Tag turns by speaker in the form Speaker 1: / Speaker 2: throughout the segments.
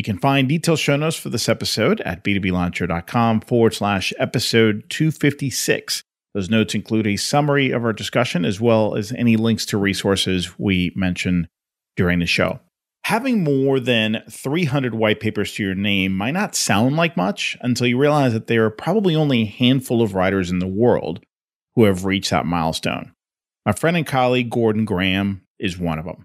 Speaker 1: You can find detailed show notes for this episode at b2blauncher.com forward slash episode 256. Those notes include a summary of our discussion as well as any links to resources we mention during the show. Having more than 300 white papers to your name might not sound like much until you realize that there are probably only a handful of writers in the world who have reached that milestone. My friend and colleague Gordon Graham is one of them.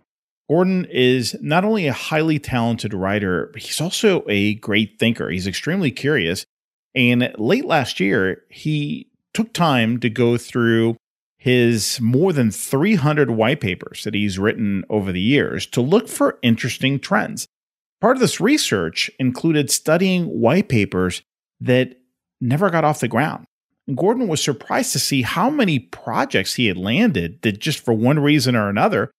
Speaker 1: Gordon is not only a highly talented writer, but he's also a great thinker. He's extremely curious. And late last year, he took time to go through his more than 300 white papers that he's written over the years to look for interesting trends. Part of this research included studying white papers that never got off the ground. And Gordon was surprised to see how many projects he had landed that just for one reason or another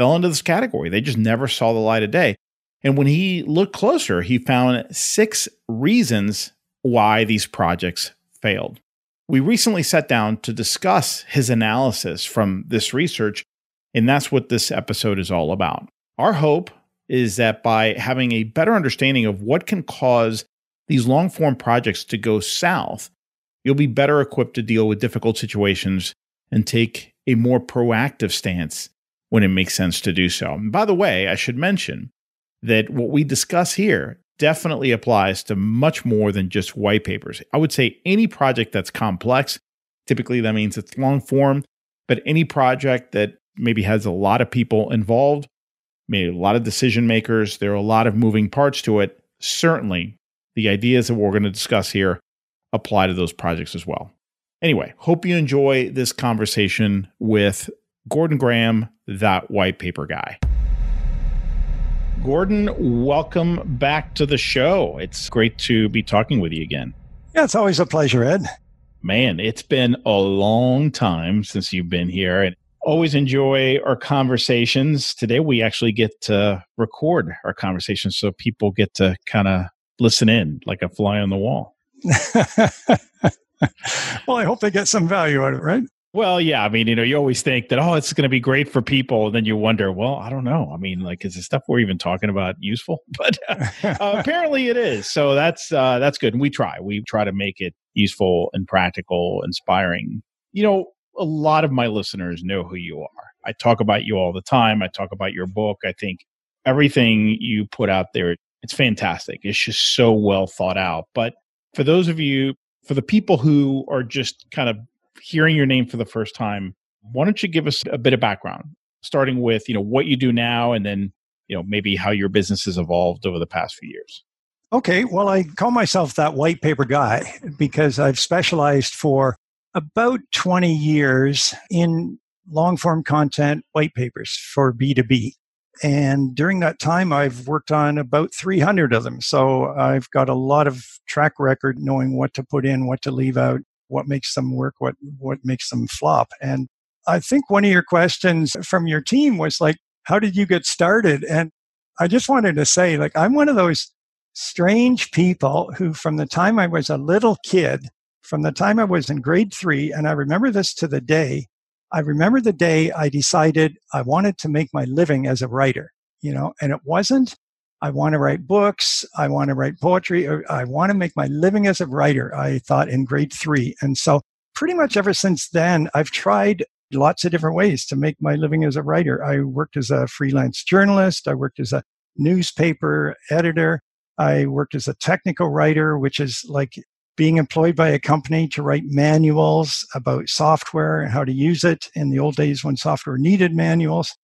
Speaker 1: fell into this category. They just never saw the light of day. And when he looked closer, he found six reasons why these projects failed. We recently sat down to discuss his analysis from this research, and that's what this episode is all about. Our hope is that by having a better understanding of what can cause these long form projects to go south, you'll be better equipped to deal with difficult situations and take a more proactive stance when it makes sense to do so. And by the way, I should mention that what we discuss here definitely applies to much more than just white papers. I would say any project that's complex, typically that means it's long form, but any project that maybe has a lot of people involved, maybe a lot of decision makers, there are a lot of moving parts to it. Certainly, the ideas that we're going to discuss here apply to those projects as well. Anyway, hope you enjoy this conversation with Gordon Graham, that white paper guy. Gordon, welcome back to the show. It's great to be talking with you again.
Speaker 2: Yeah, it's always a pleasure, Ed.
Speaker 1: Man, it's been a long time since you've been here and always enjoy our conversations. Today we actually get to record our conversations so people get to kind of listen in like a fly on the wall.
Speaker 2: well, I hope they get some value out of it, right?
Speaker 1: Well, yeah. I mean, you know, you always think that, oh, it's going to be great for people. And then you wonder, well, I don't know. I mean, like, is the stuff we're even talking about useful? But uh, uh, apparently it is. So that's, uh, that's good. And we try. We try to make it useful and practical, inspiring. You know, a lot of my listeners know who you are. I talk about you all the time. I talk about your book. I think everything you put out there, it's fantastic. It's just so well thought out. But for those of you, for the people who are just kind of hearing your name for the first time, why don't you give us a bit of background, starting with you know what you do now, and then you know maybe how your business has evolved over the past few years.
Speaker 2: Okay, well, I call myself that white paper guy because I've specialized for about 20 years in long form content white papers for B2B. And during that time, I've worked on about 300 of them. So I've got a lot of track record knowing what to put in, what to leave out, what makes them work, what what makes them flop. And I think one of your questions from your team was like, how did you get started? And I just wanted to say, like, I'm one of those strange people who, from the time I was a little kid, from the time I was in grade three, and I remember this to the day, I remember the day I decided I wanted to make my living as a writer, you know, and it wasn't I want to write books. I want to write poetry. Uh, I want to make my living as a writer, I thought in grade three. And so, pretty much ever since then, I've tried lots of different ways to make my living as a writer. I worked as a freelance journalist, I worked as a newspaper editor, I worked as a technical writer, which is like being employed by a company to write manuals about software and how to use it in the old days when software needed manuals.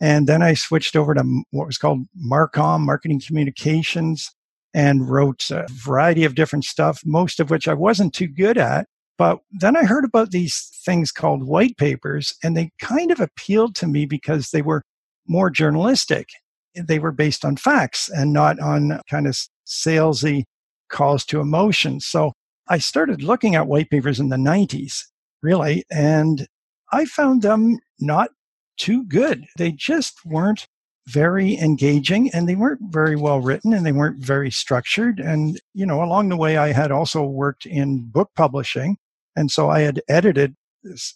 Speaker 2: And then I switched over to what was called Marcom, Marketing Communications, and wrote a variety of different stuff, most of which I wasn't too good at. But then I heard about these things called white papers, and they kind of appealed to me because they were more journalistic. They were based on facts and not on kind of salesy calls to emotion. So I started looking at white papers in the 90s, really, and I found them not too good. They just weren't very engaging and they weren't very well written and they weren't very structured. And, you know, along the way, I had also worked in book publishing. And so I had edited,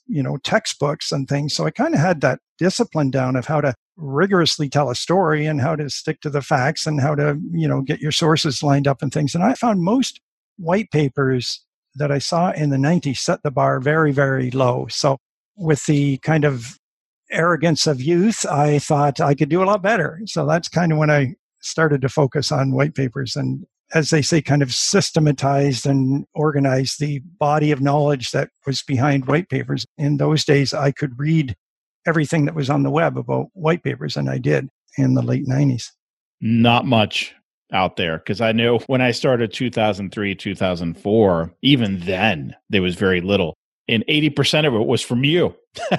Speaker 2: you know, textbooks and things. So I kind of had that discipline down of how to rigorously tell a story and how to stick to the facts and how to, you know, get your sources lined up and things. And I found most white papers that I saw in the 90s set the bar very, very low. So with the kind of arrogance of youth, I thought I could do a lot better. So that's kind of when I started to focus on white papers and as they say, kind of systematized and organized the body of knowledge that was behind white papers. In those days, I could read everything that was on the web about white papers, and I did in the late 90s.
Speaker 1: Not much out there because I know when I started 2003, 2004, even then there was very little. And 80% of it was from you.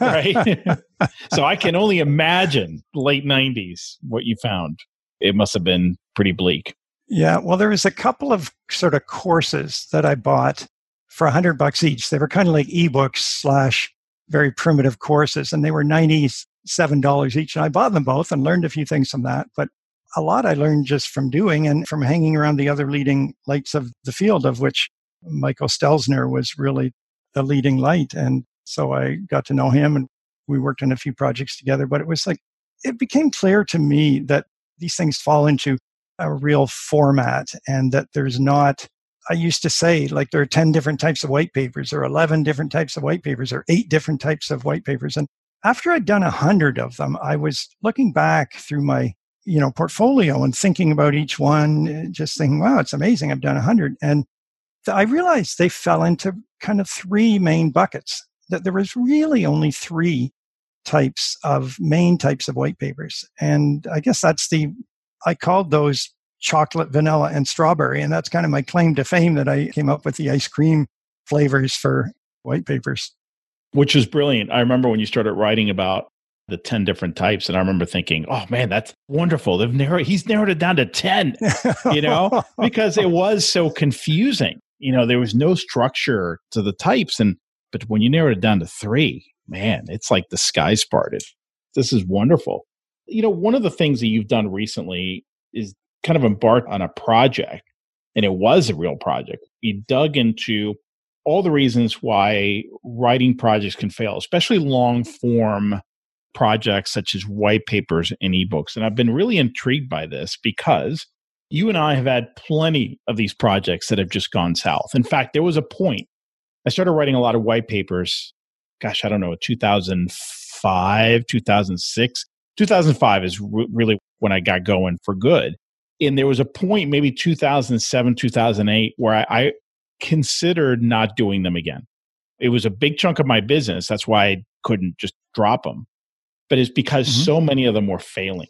Speaker 1: right? so I can only imagine late 90s what you found. It must have been pretty bleak.
Speaker 2: Yeah, well, there was a couple of sort of courses that I bought for a hundred bucks each. They were kind of like ebooks slash very primitive courses, and they were ninety-seven dollars each. And I bought them both and learned a few things from that. But a lot I learned just from doing and from hanging around the other leading lights of the field, of which Michael Stelzner was really the leading light. And so I got to know him, and we worked on a few projects together. But it was like it became clear to me that these things fall into a real format and that there's not I used to say like there are 10 different types of white papers or 11 different types of white papers or eight different types of white papers and after I'd done a hundred of them I was looking back through my you know portfolio and thinking about each one eh, just thinking wow it's amazing I've done a hundred and I realized they fell into kind of three main buckets that there was really only three types of main types of white papers and I guess that's the I called those chocolate, vanilla, and strawberry. And that's kind of my claim to fame that I came up with the ice cream flavors for white papers.
Speaker 1: Which is brilliant. I remember when you started writing about the 10 different types. And I remember thinking, oh man, that's wonderful. They've narrowed, he's narrowed it down to 10, you know, because it was so confusing. You know, there was no structure to the types. And, but when you narrowed it down to three, man, it's like the sky's parted. This is wonderful you know, one of the things that you've done recently is kind of embark on a project, and it was a real project. You dug into all the reasons why writing projects can fail, especially long form projects such as white papers and ebooks. And I've been really intrigued by this because you and I have had plenty of these projects that have just gone south. In fact, there was a point I started writing a lot of white papers, gosh, I don't know, 2005, 2006. 2005 is re- really when I got going for good. And there was a point, maybe 2007, 2008, where I, I considered not doing them again. It was a big chunk of my business. That's why I couldn't just drop them. But it's because mm-hmm. so many of them were failing.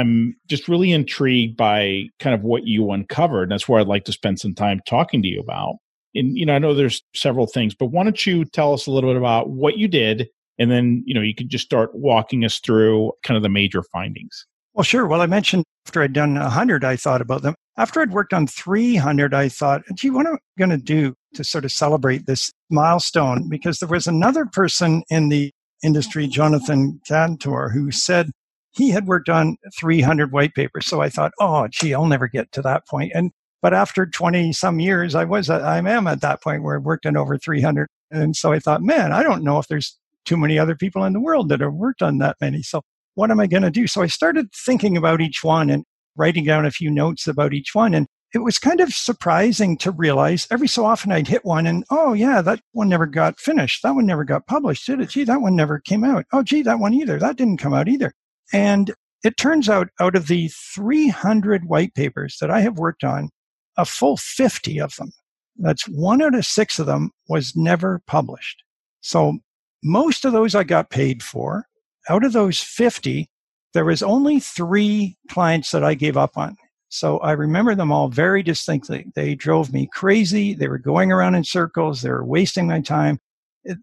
Speaker 1: I'm just really intrigued by kind of what you uncovered. And That's where I'd like to spend some time talking to you about. And, you know, I know there's several things, but why don't you tell us a little bit about what you did and then, you know, you could just start walking us through kind of the major findings.
Speaker 2: Well, sure. Well, I mentioned after I'd done 100, I thought about them. After I'd worked on 300, I thought, gee, what am I going to do to sort of celebrate this milestone? Because there was another person in the industry, Jonathan Kantor, who said he had worked on 300 white papers. So I thought, oh, gee, I'll never get to that point. And but after 20 some years, I was I am at that point where I've worked on over 300. And so I thought, man, I don't know if there's too many other people in the world that have worked on that many. So what am I going to do? So I started thinking about each one and writing down a few notes about each one. And it was kind of surprising to realize every so often I'd hit one and, oh, yeah, that one never got finished. That one never got published, did it? Gee, that one never came out. Oh, gee, that one either. That didn't come out either. And it turns out out of the 300 white papers that I have worked on, a full 50 of them, that's one out of six of them was never published. So most of those I got paid for. Out of those 50, there was only three clients that I gave up on. So I remember them all very distinctly. They drove me crazy. They were going around in circles. They were wasting my time.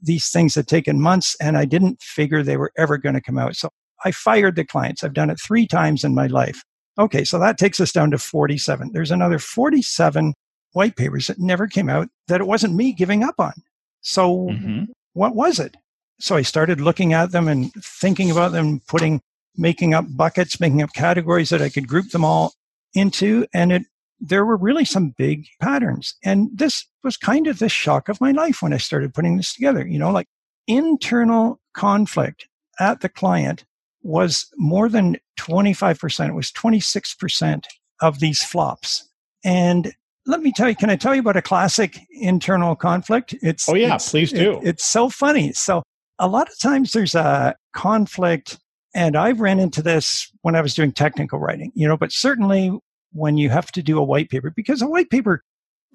Speaker 2: These things had taken months and I didn't figure they were ever going to come out. So I fired the clients. I've done it three times in my life. Okay, so that takes us down to 47. There's another 47 white papers that never came out that it wasn't me giving up on. So mm-hmm. what was it? So I started looking at them and thinking about them, putting, making up buckets, making up categories that I could group them all into. And it, there were really some big patterns. And this was kind of the shock of my life when I started putting this together. You know, like internal conflict at the client was more than 25%. It was 26% of these flops. And let me tell you, can I tell you about a classic internal conflict?
Speaker 1: It's, oh, yeah,
Speaker 2: it's,
Speaker 1: please do.
Speaker 2: It, it's so funny. So, a lot of times there's a conflict, and I ran into this when I was doing technical writing, you know, but certainly when you have to do a white paper, because a white paper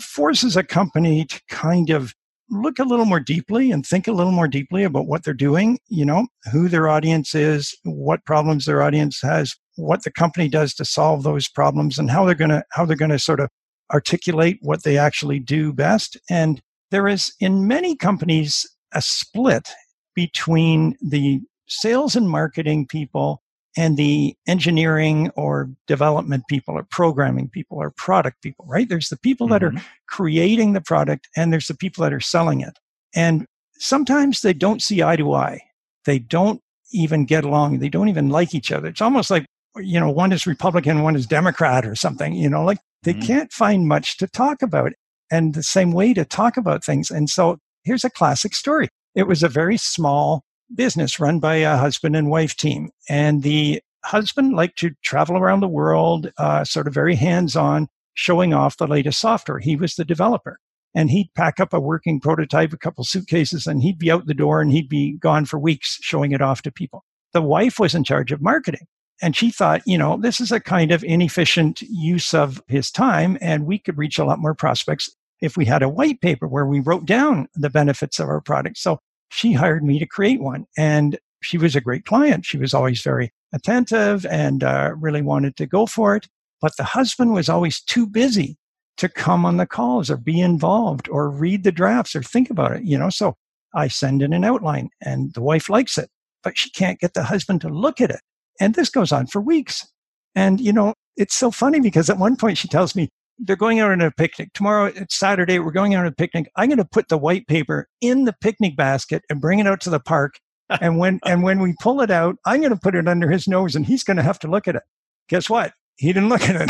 Speaker 2: forces a company to kind of look a little more deeply and think a little more deeply about what they're doing, you know, who their audience is, what problems their audience has, what the company does to solve those problems and how they're going to how they're going to sort of articulate what they actually do best. And there is in many companies a split between the sales and marketing people and the engineering or development people or programming people or product people, right? There's the people mm-hmm. that are mm-hmm. creating the product and there's the people that are selling it. And sometimes they don't see eye to eye. They don't even get along. They don't even like each other. It's almost like, you know, one is Republican, one is Democrat or something, you know, like they mm-hmm. can't find much to talk about and the same way to talk about things. And so here's a classic story. It was a very small business run by a husband and wife team. And the husband liked to travel around the world, uh, sort of very hands on, showing off the latest software. He was the developer. And he'd pack up a working prototype, a couple suitcases, and he'd be out the door and he'd be gone for weeks showing it off to people. The wife was in charge of marketing. And she thought, you know, this is a kind of inefficient use of his time, and we could reach a lot more prospects if we had a white paper where we wrote down the benefits of our product. So she hired me to create one. And she was a great client. She was always very attentive and uh, really wanted to go for it. But the husband was always too busy to come on the calls or be involved or read the drafts or think about it, you know. So I send in an outline and the wife likes it, but she can't get the husband to look at it. And this goes on for weeks. And, you know, it's so funny because at one point she tells me, they're going out on a picnic. Tomorrow, it's Saturday, we're going out on a picnic. I'm going to put the white paper in the picnic basket and bring it out to the park. and when and when we pull it out, I'm going to put it under his nose and he's going to have to look at it. Guess what? He didn't look at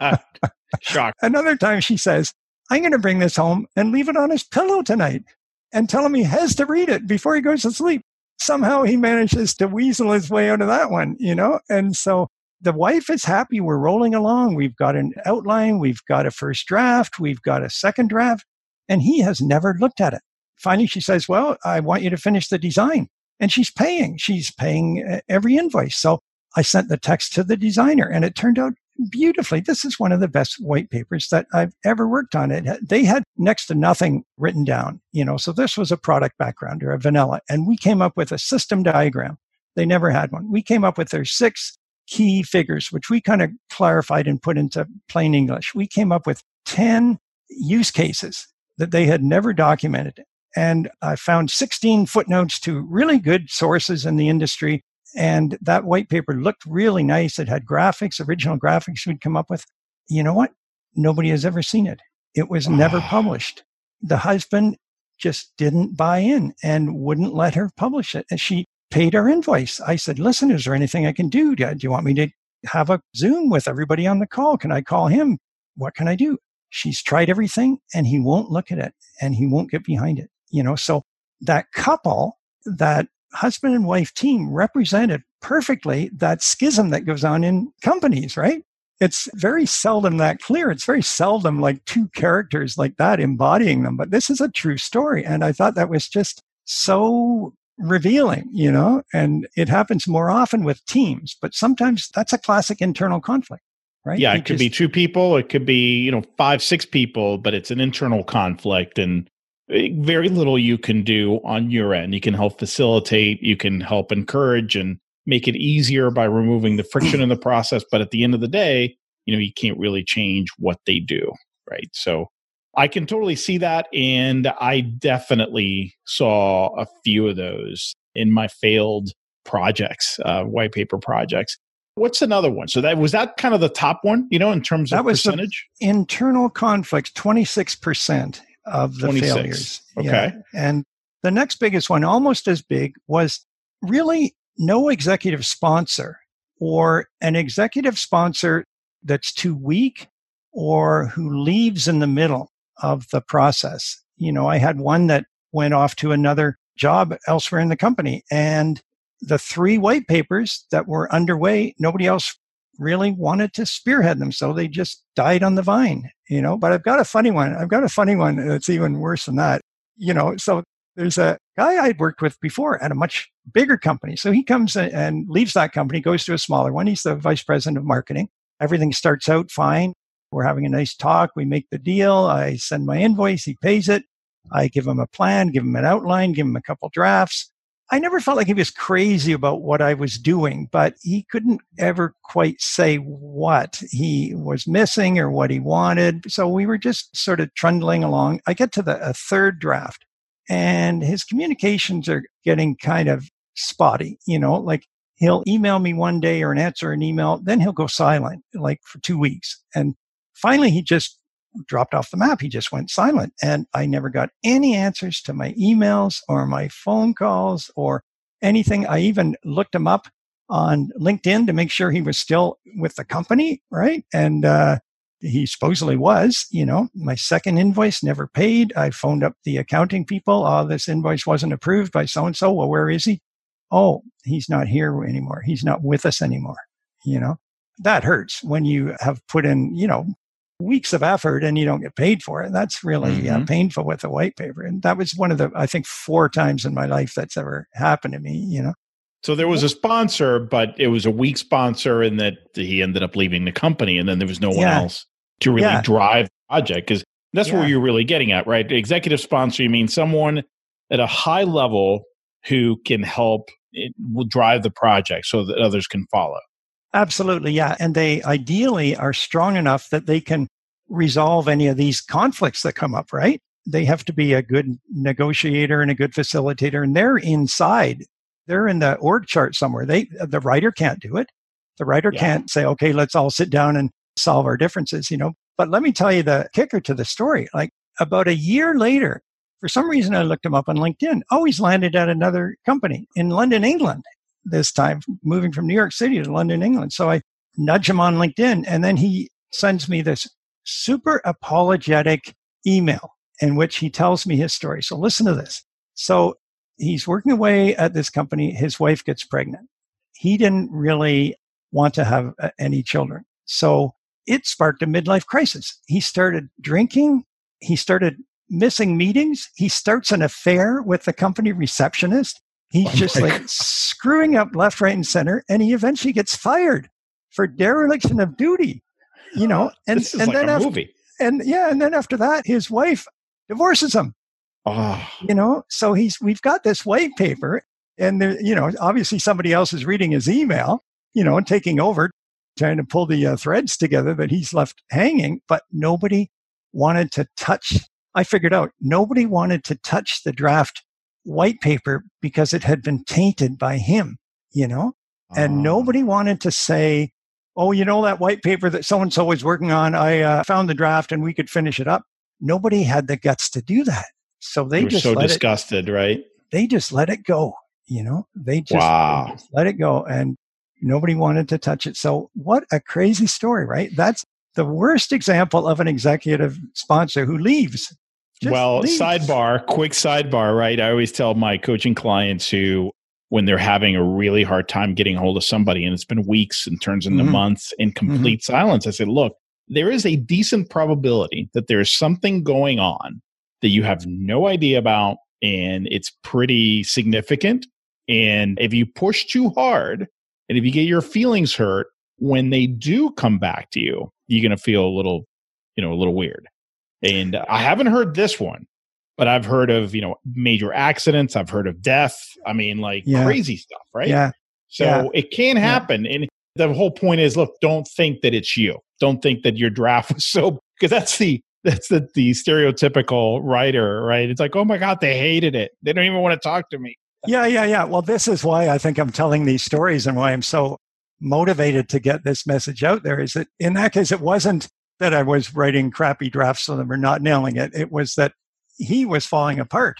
Speaker 1: it. Shock.
Speaker 2: Another time she says, I'm going to bring this home and leave it on his pillow tonight and tell him he has to read it before he goes to sleep. Somehow he manages to weasel his way out of that one, you know? And so the wife is happy. We're rolling along. We've got an outline. We've got a first draft. We've got a second draft. And he has never looked at it. Finally, she says, Well, I want you to finish the design. And she's paying. She's paying uh, every invoice. So I sent the text to the designer and it turned out beautifully. This is one of the best white papers that I've ever worked on. It they had next to nothing written down, you know. So this was a product background or a vanilla, and we came up with a system diagram. They never had one. We came up with their six key figures, which we kind of clarified and put into plain English. We came up with 10 use cases that they had never documented. And I found 16 footnotes to really good sources in the industry. And that white paper looked really nice. It had graphics, original graphics we'd come up with. You know what? Nobody has ever seen it. It was never ah. published. The husband just didn't buy in and wouldn't let her publish it. And she paid our invoice. I said, listen, is there anything I can do? Do you want me to have a Zoom with everybody on the call? Can I call him? What can I do? She's tried everything and he won't look at it and he won't get behind it. You know, so that couple, that husband and wife team represented perfectly that schism that goes on in companies, right? It's very seldom that clear. It's very seldom like two characters like that embodying them. But this is a true story. And I thought that was just so revealing, you know, and it happens more often with teams, but sometimes that's a classic internal conflict, right?
Speaker 1: Yeah, it could be two people, it could be, you know, five, six people, but it's an internal conflict and eh, very little you can do on your end. You can help facilitate, you can help encourage and make it easier by removing the friction in the process, but at the end of the day, you know, you can't really change what they do, right? So I can totally see that. And I definitely saw a few of those in my failed projects, uh, white paper projects. What's another one? So that was that kind of the top one, you know, in terms of that
Speaker 2: was
Speaker 1: percentage?
Speaker 2: internal conflicts, 26% of the
Speaker 1: 26.
Speaker 2: failures.
Speaker 1: Okay.
Speaker 2: Yeah. And the next biggest one, almost as big, was really no executive sponsor or an executive sponsor that's too weak or who leaves in the middle of the process. You know, I had one that went off to another job elsewhere in the company and the three white papers that were underway, nobody else really wanted to spearhead them. So they just died on the vine, you know. But I've got a funny one. I've got a funny one that's even worse than that. You know, so there's a guy I'd worked with before at a much bigger company. So he comes and leaves that company, goes to a smaller one. He's the vice president of marketing. Everything starts out fine. We're having a nice talk. We make the deal. I send my invoice. He pays it. I give him a plan, give him an outline, give him a couple drafts. I never felt like he was crazy about what I was doing, but he couldn't ever quite say what he was missing or what he wanted. So we were just sort of trundling along. I get to the third draft and his communications are getting kind of spotty, you know, like he'll email me one day or an answer an email, then he'll go silent like for two weeks. And finally he just dropped off the map. He just went silent. And I never got any answers to my emails or my phone calls or anything. I even looked him up on LinkedIn to make sure he was still with the company, right? And uh, he supposedly was, you know, my second invoice never paid. I phoned up the accounting people. Oh, this invoice wasn't approved by so and so. Well, where is he? Oh, he's not here anymore. He's not with us anymore. You know, that hurts when you have put in, you know, weeks of effort and you don't get paid for it. That's really uh,
Speaker 1: Mhm.
Speaker 2: painful with the white paper. And that was one of the, I think, four times in my life that's ever happened to me, you know?
Speaker 1: So there was a sponsor, but it was a weak sponsor, and that he ended up leaving the company, and then there was no one
Speaker 2: Yeah.
Speaker 1: else to really
Speaker 2: Yeah.
Speaker 1: drive the project. Because that's
Speaker 2: Yeah.
Speaker 1: what you're really getting at, right? Executive sponsor, you mean someone at a high level who can help it will drive the project so that others can follow.
Speaker 2: Absolutely. Yeah. And they ideally are strong enough that they can resolve any of these conflicts that come up, right? They have to be a good negotiator and a good facilitator, and they're inside. They're in the org chart somewhere. They, the writer can't do it. The writer
Speaker 1: Yeah.
Speaker 2: can't say, okay, let's all sit down and solve our differences, you know. But let me tell you the kicker to the story. Like about a year later, for some reason, I looked him up on LinkedIn. Oh, he's landed at another company in London, England this time, moving from New York City to London, England. So I nudge him on LinkedIn, and then he sends me this super apologetic email in which he tells me his story. So listen to this. So he's working away at this company. His wife gets pregnant. He didn't really want to have uh, any children. So it sparked a midlife crisis. He started drinking. He started missing meetings. He starts an affair with the company receptionist. He's
Speaker 1: Oh
Speaker 2: just like screwing up left, right, and center. And he eventually gets fired for dereliction of duty. You know, and, and
Speaker 1: like
Speaker 2: then after,
Speaker 1: movie.
Speaker 2: and yeah, and then after that, his wife divorces him.
Speaker 1: Oh,
Speaker 2: You know, so he's we've got this white paper, and there, you know, obviously somebody else is reading his email, you know, and taking over, trying to pull the uh, threads together that he's left hanging, but nobody wanted to touch. I figured out nobody wanted to touch the draft white paper because it had been tainted by him. You know, and
Speaker 1: Oh.
Speaker 2: nobody wanted to say, "Oh, you know that white paper that so and so was working on. I uh, found the draft, and we could finish it up." Nobody had the guts to do that, so they just
Speaker 1: so
Speaker 2: let it.
Speaker 1: disgusted, right?
Speaker 2: They just let it go. You know, they just, they just let it go, and nobody wanted to touch it. So, what a crazy story, right? That's the worst example of an executive sponsor who leaves. Just
Speaker 1: well, sidebar, quick sidebar, right? I always tell my coaching clients who, when they're having a really hard time getting hold of somebody and it's been weeks and turns into
Speaker 2: Mhm.
Speaker 1: months in complete silence, I said, look, there is a decent probability that there's something going on that you have no idea about and it's pretty significant. And if you push too hard and if you get your feelings hurt, when they do come back to you, you're going to feel a little, you know, a little weird. And I haven't heard this one, but I've heard of, you know, major accidents. I've heard of death. I mean, like
Speaker 2: Yeah.
Speaker 1: crazy stuff, right?
Speaker 2: Yeah,
Speaker 1: So
Speaker 2: yeah.
Speaker 1: it can happen. And the whole point is, look, don't think that it's you. Don't think that your draft was so, because that's the, that's the, the stereotypical writer, right? It's like, oh my God, they hated it. They don't even want to talk to me.
Speaker 2: yeah, yeah, yeah. Well, this is why I think I'm telling these stories and why I'm so motivated to get this message out there is that in that case, it wasn't that I was writing crappy drafts for them or not nailing it. It was that he was falling apart.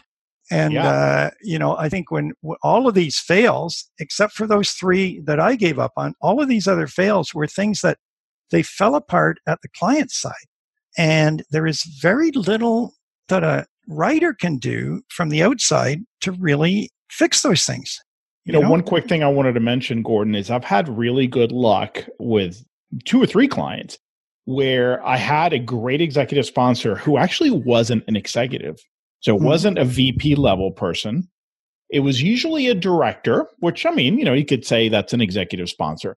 Speaker 2: And, yeah. uh, you know, I think when all of these fails, except for those three that I gave up on, all of these other fails were things that they fell apart at the client side. And there is very little that a writer can do from the outside to really fix those things.
Speaker 1: You, you know, know, one quick thing I wanted to mention, Gordon, is I've had really good luck with two or three clients where I had a great executive sponsor who actually wasn't an executive. So it mm-hmm. wasn't a VP level person. It was usually a director, which I mean, you know, you could say that's an executive sponsor,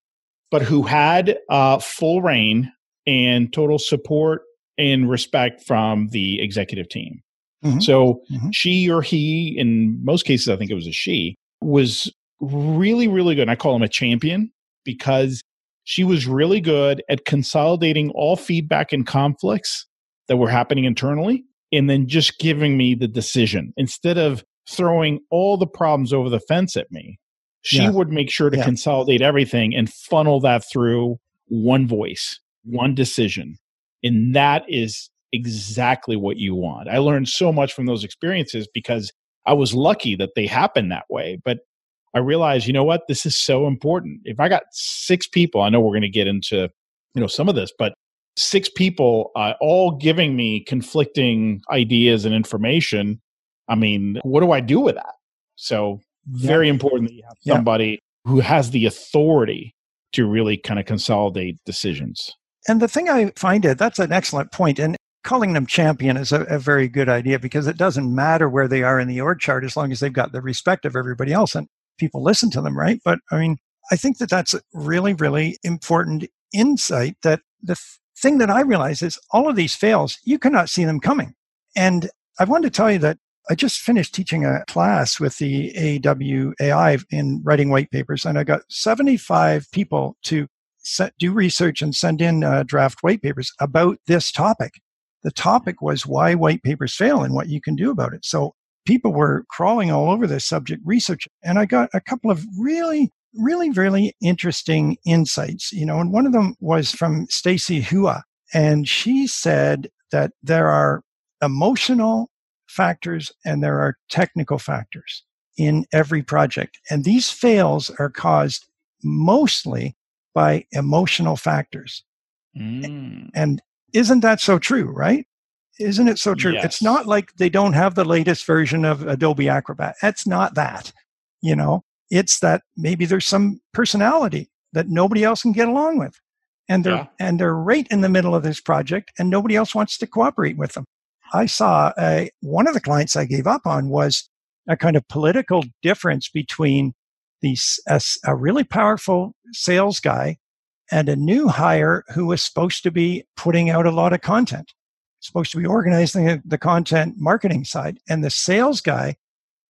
Speaker 1: but who had uh, full reign and total support and respect from the executive team. Mm-hmm. So mm-hmm. she or he, in most cases, I think it was a she, was really, really good. And I call him a champion because she was really good at consolidating all feedback and conflicts that were happening internally and then just giving me the decision instead of throwing all the problems over the fence at me. She yeah. would make sure to yeah. consolidate everything and funnel that through one voice, one decision. And that is exactly what you want. I learned so much from those experiences because I was lucky that they happened that way. But I realized, you know what, this is so important. If I got six people, I know we're going to get into, you know, some of this, but six people uh, all giving me conflicting ideas and information. I mean, what do I do with that? So very yeah. important that you have somebody yeah. who has the authority to really kind of consolidate decisions.
Speaker 2: And the thing I find it, that's an excellent point. And calling them champion is a, a, very good idea because it doesn't matter where they are in the org chart as long as they've got the respect of everybody else and people listen to them, right? But I mean, I think that that's a really, really important insight that the thing that I realize is all of these fails, you cannot see them coming. And I want to tell you that I just finished teaching a class with the AWAI in writing white papers, and I got 75 people to set, do research and send in uh, draft white papers about this topic. The topic was why white papers fail and what you can do about it. So people were crawling all over this subject research, and I got a couple of really really, really interesting insights, you know, and one of them was from Stacy Hua. And she said that there are emotional factors and there are technical factors in every project. And these fails are caused mostly by emotional factors. Mm. And isn't that so true, right? Isn't it so true? Yes. It's not like they don't have the latest version of Adobe Acrobat. It's not that, you know. It's that maybe there's some personality that nobody else can get along with. And they're, yeah. and they're right in the middle of this project and nobody else wants to cooperate with them. I saw a, one of the clients I gave up on was a kind of political difference between these, a, a really powerful sales guy and a new hire who was supposed to be putting out a lot of content, supposed to be organizing the, content marketing side. And the sales guy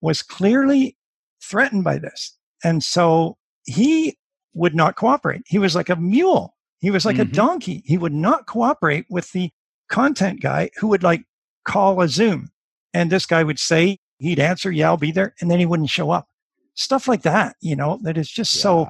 Speaker 2: was clearly threatened by this. And so he would not cooperate. He was like a mule. He was like mm-hmm. a donkey. He would not cooperate with the content guy who would like call a Zoom. And this guy would say, he'd answer, yeah, I'll be there. And then he wouldn't show up. Stuff like that, you know, that is just yeah. so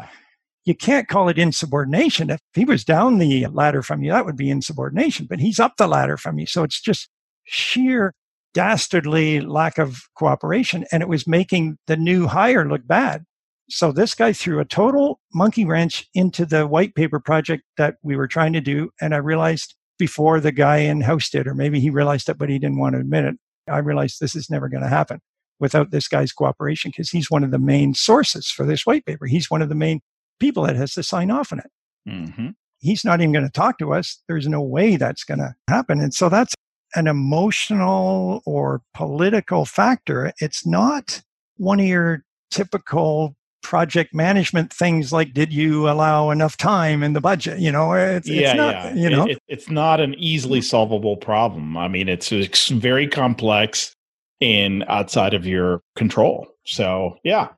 Speaker 2: you can't call it insubordination. If he was down the ladder from you, that would be insubordination, but he's up the ladder from you. So it's just sheer dastardly lack of cooperation and it was making the new hire look bad. So this guy threw a total monkey wrench into the white paper project that we were trying to do. And I realized before the guy in house did, or maybe he realized it, but he didn't want to admit it. I realized this is never going to happen without this guy's cooperation because he's one of the main sources for this white paper. He's one of the main people that has to sign off on it. Mm-hmm. He's not even going to talk to us. There's no way that's going to happen. And so that's an emotional or political factor. It's not one of your typical project management things like did you allow enough time in the budget you know it's,
Speaker 1: yeah,
Speaker 2: it's not
Speaker 1: yeah.
Speaker 2: you know
Speaker 1: it, it's not an easily solvable problem i mean it's, it's very complex and outside of your control so yeah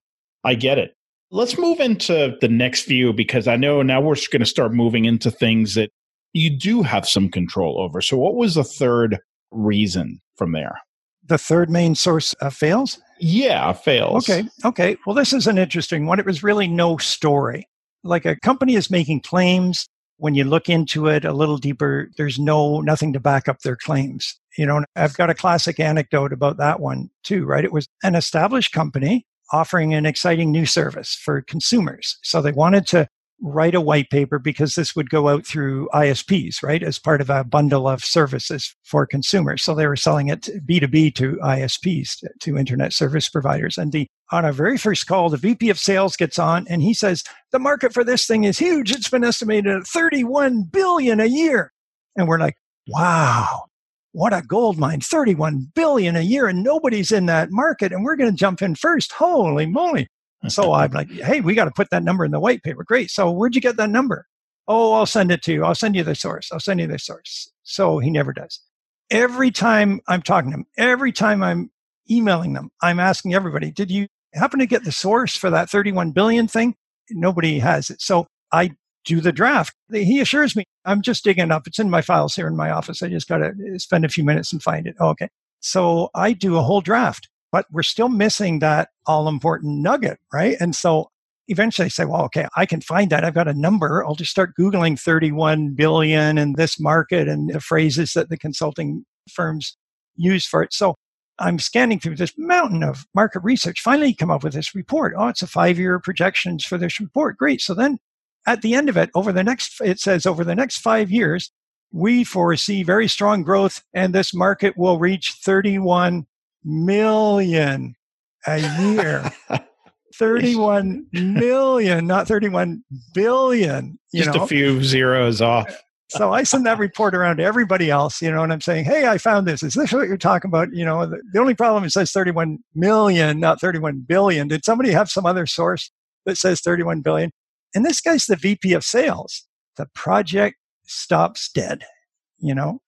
Speaker 1: i get it let's move into the next view because i know now we're going to start moving into things that you do have some control over. So, what was the third reason from there?
Speaker 2: The third main source of fails?
Speaker 1: Yeah, fails.
Speaker 2: Okay. Okay. Well, this is an interesting one. It was really no story. like a company is making claims when you look into it a little deeper there's no nothing to back up their claims you know i've got a classic anecdote about that one too right it was an established company offering an exciting new service for consumers so they wanted to write a white paper because this would go out through ISPs, right, as part of a bundle of services for consumers. So they were selling it B2B to ISPs, to internet service providers. And the on our very first call, the VP of sales gets on and he says, the market for this thing is huge. It's been estimated at 31 billion a year. And we're like, wow, what a gold mine 31 billion a year and nobody's in that market and we're going to jump in first holy moly so I'm like, hey, we got to put that number in the white paper. Great. So where'd you get that number? Oh, I'll send it to you. I'll send you the source. I'll send you the source. So he never does. Every time I'm talking to him, every time I'm emailing them, I'm asking everybody, did you happen to get the source for that 31 billion thing? Nobody has it. So I do the draft. He assures me, I'm just digging up. It's in my files here in my office. I just got to uh, spend a few minutes and find it. Okay. So I do a whole draft but we're still missing that all important nugget, right? And so eventually I say, well, okay, I can find that. I've got a number. I'll just start Googling 31 billion in this market and the phrases that the consulting firms use for it. So I'm scanning through this mountain of market research. Finally, come up with this report. Oh, it's a five year projections for this report. Great. So then at the end of it, over the next, it says over the next five years, we foresee very strong growth and this market will reach 31 million a year. 31 million, not 31 billion.
Speaker 1: Just
Speaker 2: know?
Speaker 1: a few zeros off.
Speaker 2: so I send that report around to everybody else, you know, and I'm saying, hey, I found this. Is this what you're talking about? You know, the, the only problem is it says 31 million, not 31 billion. Did somebody have some other source that says 31 billion? And this guy's the VP of sales. The project stops dead, you know,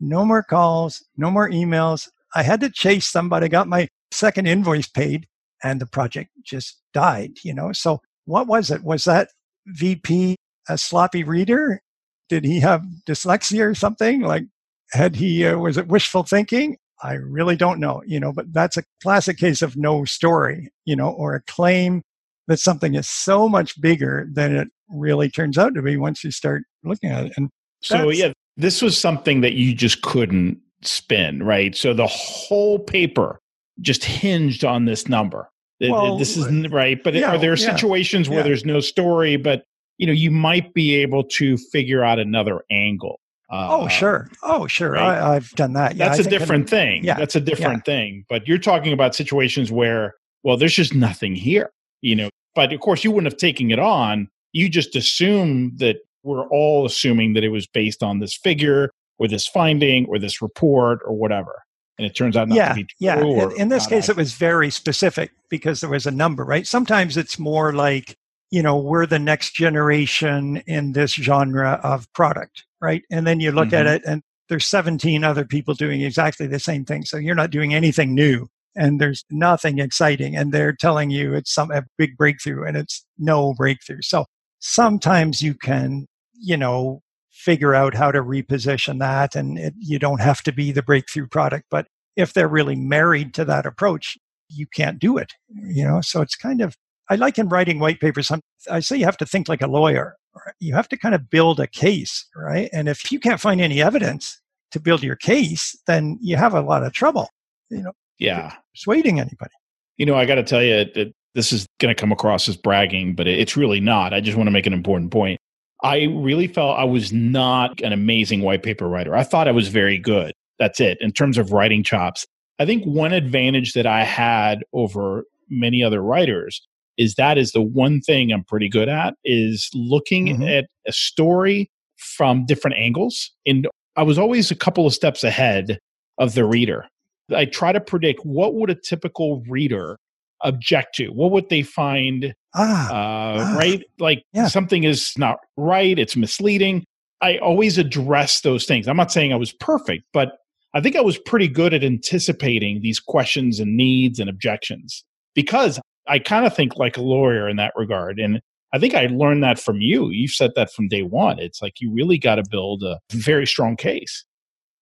Speaker 2: no more calls, no more emails. I had to chase somebody, got my second invoice paid, and the project just died, you know. So what was it? Was that VP a sloppy reader? Did he have dyslexia or something? Like, had he, uh, was it wishful thinking? I really don't know, you know, but that's a classic case of no story, you know, or a claim that something is so much bigger than it really turns out to be once you start looking at it. And
Speaker 1: so, yeah, this was something that you just couldn't spin, right? So the whole paper just hinged on this number. Well, this is right, but yeah, are there situations yeah, where yeah. there's no story, but you know you might be able to figure out another angle?
Speaker 2: Uh, oh sure, oh sure, right? I, have done that.
Speaker 1: That's a different thing. Yeah, that's a different thing. But you're talking about situations where, well, there's just nothing here, you know. But of course, you wouldn't have taken it on. You just assume that we're all assuming that it was based on this figure or this finding or this report or whatever. And it turns out not
Speaker 2: yeah,
Speaker 1: to be true.
Speaker 2: Yeah. In, in this case, it was very specific because there was a number, right? Sometimes it's more like, you know, we're the next generation in this genre of product, right? And then you look mm-hmm. at it and there's 17 other people doing exactly the same thing. So you're not doing anything new and there's nothing exciting. And they're telling you it's some a big breakthrough and it's no breakthrough. So sometimes you can, you know, figure out how to reposition that. And it, you don't have to be the breakthrough product. But if they're really married to that approach, you can't do it. You know, so it's kind of, I like in writing white papers, I say you have to think like a lawyer. You have to kind of build a case, right? And if you can't find any evidence to build your case, then you have a lot of trouble, you know,
Speaker 1: yeah,
Speaker 2: persuading anybody.
Speaker 1: You know, I got to tell you that this is going to come across as bragging, but it's really not. I just want to make an important point. I really felt I was not an amazing white paper writer. I thought I was very good. That's it in terms of writing chops. I think one advantage that I had over many other writers is that is the one thing I'm pretty good at is looking mm-hmm. at a story from different angles. And I was always a couple of steps ahead of the reader. I try to predict what would a typical reader object to? What would they find ah, uh, ah, right? Like yeah. something is not right, it's misleading. I always address those things. I'm not saying I was perfect, but I think I was pretty good at anticipating these questions and needs and objections because I kind of think like a lawyer in that regard. And I think I learned that from you. You've said that from day one. It's like you really got to build a very strong case.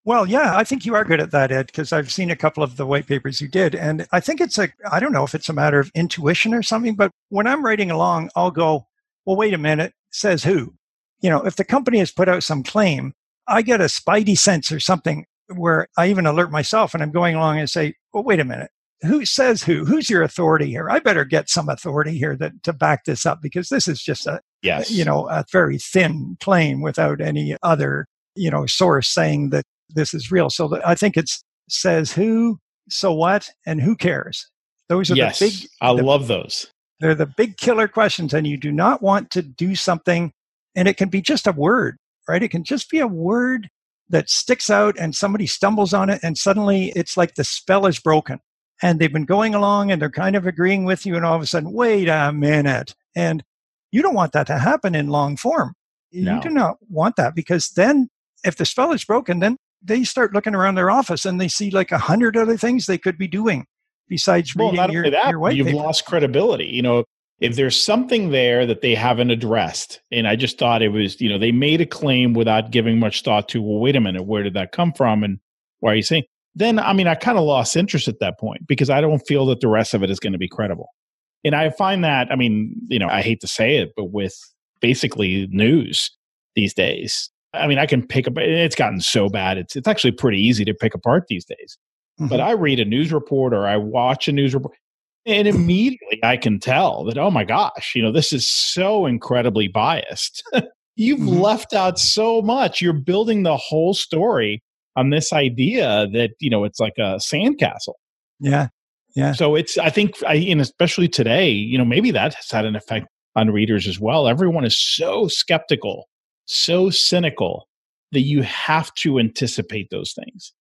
Speaker 2: Well, yeah, I think you are good at that, Ed, because I've seen a couple of the white papers you did. And I think it's a, I don't know if it's a matter of intuition or something, but when I'm writing along, I'll go, well, wait a minute, says who? You know, if the company has put out some claim, I get a spidey sense or something where I even alert myself and I'm going along and say, well, wait a minute. Who says who? Who's your authority here? I better get some authority here that, to back this up because this is just a,
Speaker 1: yes.
Speaker 2: you know, a very thin claim without any other, you know, source saying that this is real. So I think it says who, so what, and who cares. Those are
Speaker 1: yes,
Speaker 2: the big.
Speaker 1: I
Speaker 2: the,
Speaker 1: love those.
Speaker 2: They're the big killer questions, and you do not want to do something, and it can be just a word, right? It can just be a word that sticks out, and somebody stumbles on it, and suddenly it's like the spell is broken. And they've been going along and they're kind of agreeing with you, and all of a sudden, wait a minute. And you don't want that to happen in long form.
Speaker 1: No.
Speaker 2: You do not want that because then if the spell is broken, then they start looking around their office and they see like a hundred other things they could be doing besides
Speaker 1: well,
Speaker 2: reading
Speaker 1: not
Speaker 2: your,
Speaker 1: only that,
Speaker 2: your
Speaker 1: you've
Speaker 2: paper.
Speaker 1: lost credibility. You know, if there's something there that they haven't addressed, and I just thought it was, you know, they made a claim without giving much thought to, well, wait a minute, where did that come from, and why are you saying? Then, I mean, I kind of lost interest at that point because I don't feel that the rest of it is going to be credible. And I find that, I mean, you know, I hate to say it, but with basically news these days, I mean, I can pick up. It's gotten so bad; it's it's actually pretty easy to pick apart these days.
Speaker 2: Mhm.
Speaker 1: But I read a news report or I watch a news report, and immediately I can tell that oh my gosh, you know, this is so incredibly biased. You've
Speaker 2: Mhm.
Speaker 1: left out so much. You're building the whole story on this idea that you know it's like a sandcastle.
Speaker 2: yeah. Yeah.
Speaker 1: So it's I think I and especially today, you know, maybe that has had an effect on readers as well. Everyone is so skeptical, so cynical that you have to anticipate those things.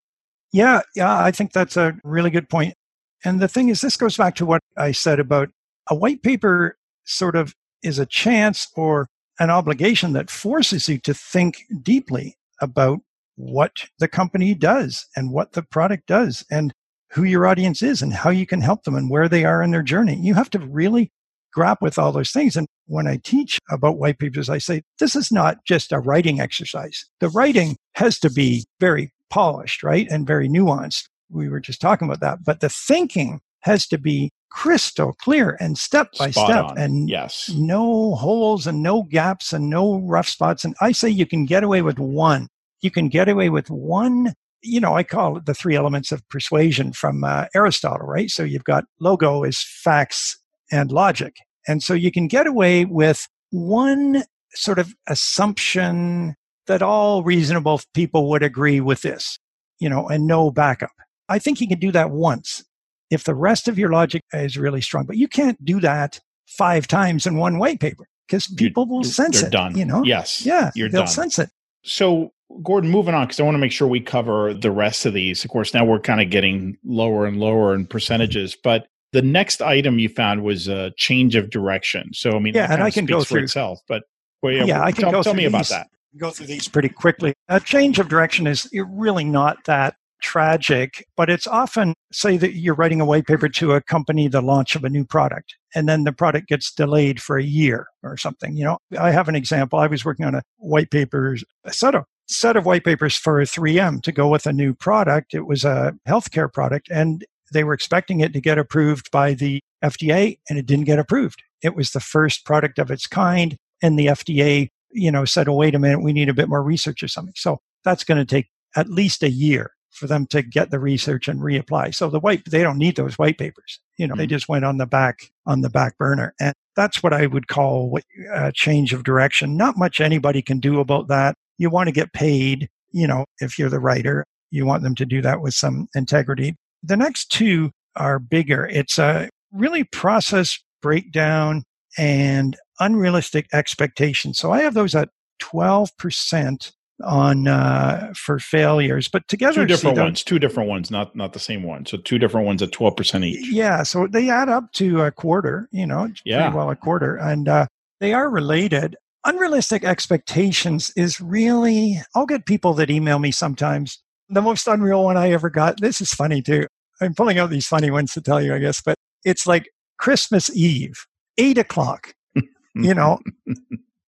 Speaker 2: Yeah, yeah, I think that's a really good point. And the thing is, this goes back to what I said about a white paper sort of is a chance or an obligation that forces you to think deeply about what the company does and what the product does and who your audience is and how you can help them and where they are in their journey. You have to really grapple with all those things. And when I teach about white papers, I say this is not just a writing exercise. The writing has to be very polished, right? And very nuanced. We were just talking about that. But the thinking has to be crystal clear and step by
Speaker 1: Spot
Speaker 2: step
Speaker 1: on.
Speaker 2: and
Speaker 1: yes.
Speaker 2: no holes and no gaps and no rough spots. And I say you can get away with one. You can get away with one. You know, I call it the three elements of persuasion from uh, Aristotle, right? So you've got logo is facts and logic. And so you can get away with one sort of assumption that all reasonable people would agree with this, you know, and no backup. I think you can do that once if the rest of your logic is really strong. But you can't do that five times in one white paper because people will sense
Speaker 1: They're
Speaker 2: it.
Speaker 1: done.
Speaker 2: You know,
Speaker 1: Yes.
Speaker 2: yeah,
Speaker 1: You're
Speaker 2: they'll
Speaker 1: done.
Speaker 2: sense it.
Speaker 1: So, Gordon, moving on, because I want to make sure we cover the rest of these. Of course, now we're kind of getting lower and lower in percentages, but the next item you found was a change of direction. So, I mean,
Speaker 2: Yeah,
Speaker 1: that
Speaker 2: and I can go
Speaker 1: for
Speaker 2: through-
Speaker 1: itself. But well,
Speaker 2: Yeah, I can
Speaker 1: tell,
Speaker 2: go
Speaker 1: tell me about that.
Speaker 2: Go through these pretty quickly. A change of direction is really not that tragic, but it's often say that you're writing a white paper to accompany the launch of a new product, and then the product gets delayed for a year or something. You know, I have an example. I was working on a white paper, a set of set of white papers for 3M to go with a new product. It was a healthcare product, and they were expecting it to get approved by the FDA, and it didn't get approved. It was the first product of its kind, and the FDA, you know, said, "Oh, wait a minute, we need a bit more research or something." So that's going to take at least a year for them to get the research and reapply. So the white, they don't need those white papers. You know, they
Speaker 1: Mhm.
Speaker 2: just went on the back on the back burner, and that's what I would call what- a change of direction. Not much anybody can do about that. You want to get paid. You know, if you're the writer, you want them to do that with some integrity. The next two are bigger. It's a really process breakdown and unrealistic expectations. So I have those at 12% on uh, for failures, but together
Speaker 1: Two different
Speaker 2: see
Speaker 1: ones, two different ones, not not the same one. So two different ones at twelve percent each.
Speaker 2: Yeah, so they add up to a quarter, you know,
Speaker 1: Yeah.
Speaker 2: pretty well a quarter, and uh, they are related. Unrealistic expectations is really, I'll get people that email me sometimes. The most unreal one I ever got, this is funny too. I'm pulling out these funny ones to tell you, I guess, but it's like Christmas Eve, eight o'clock, you know.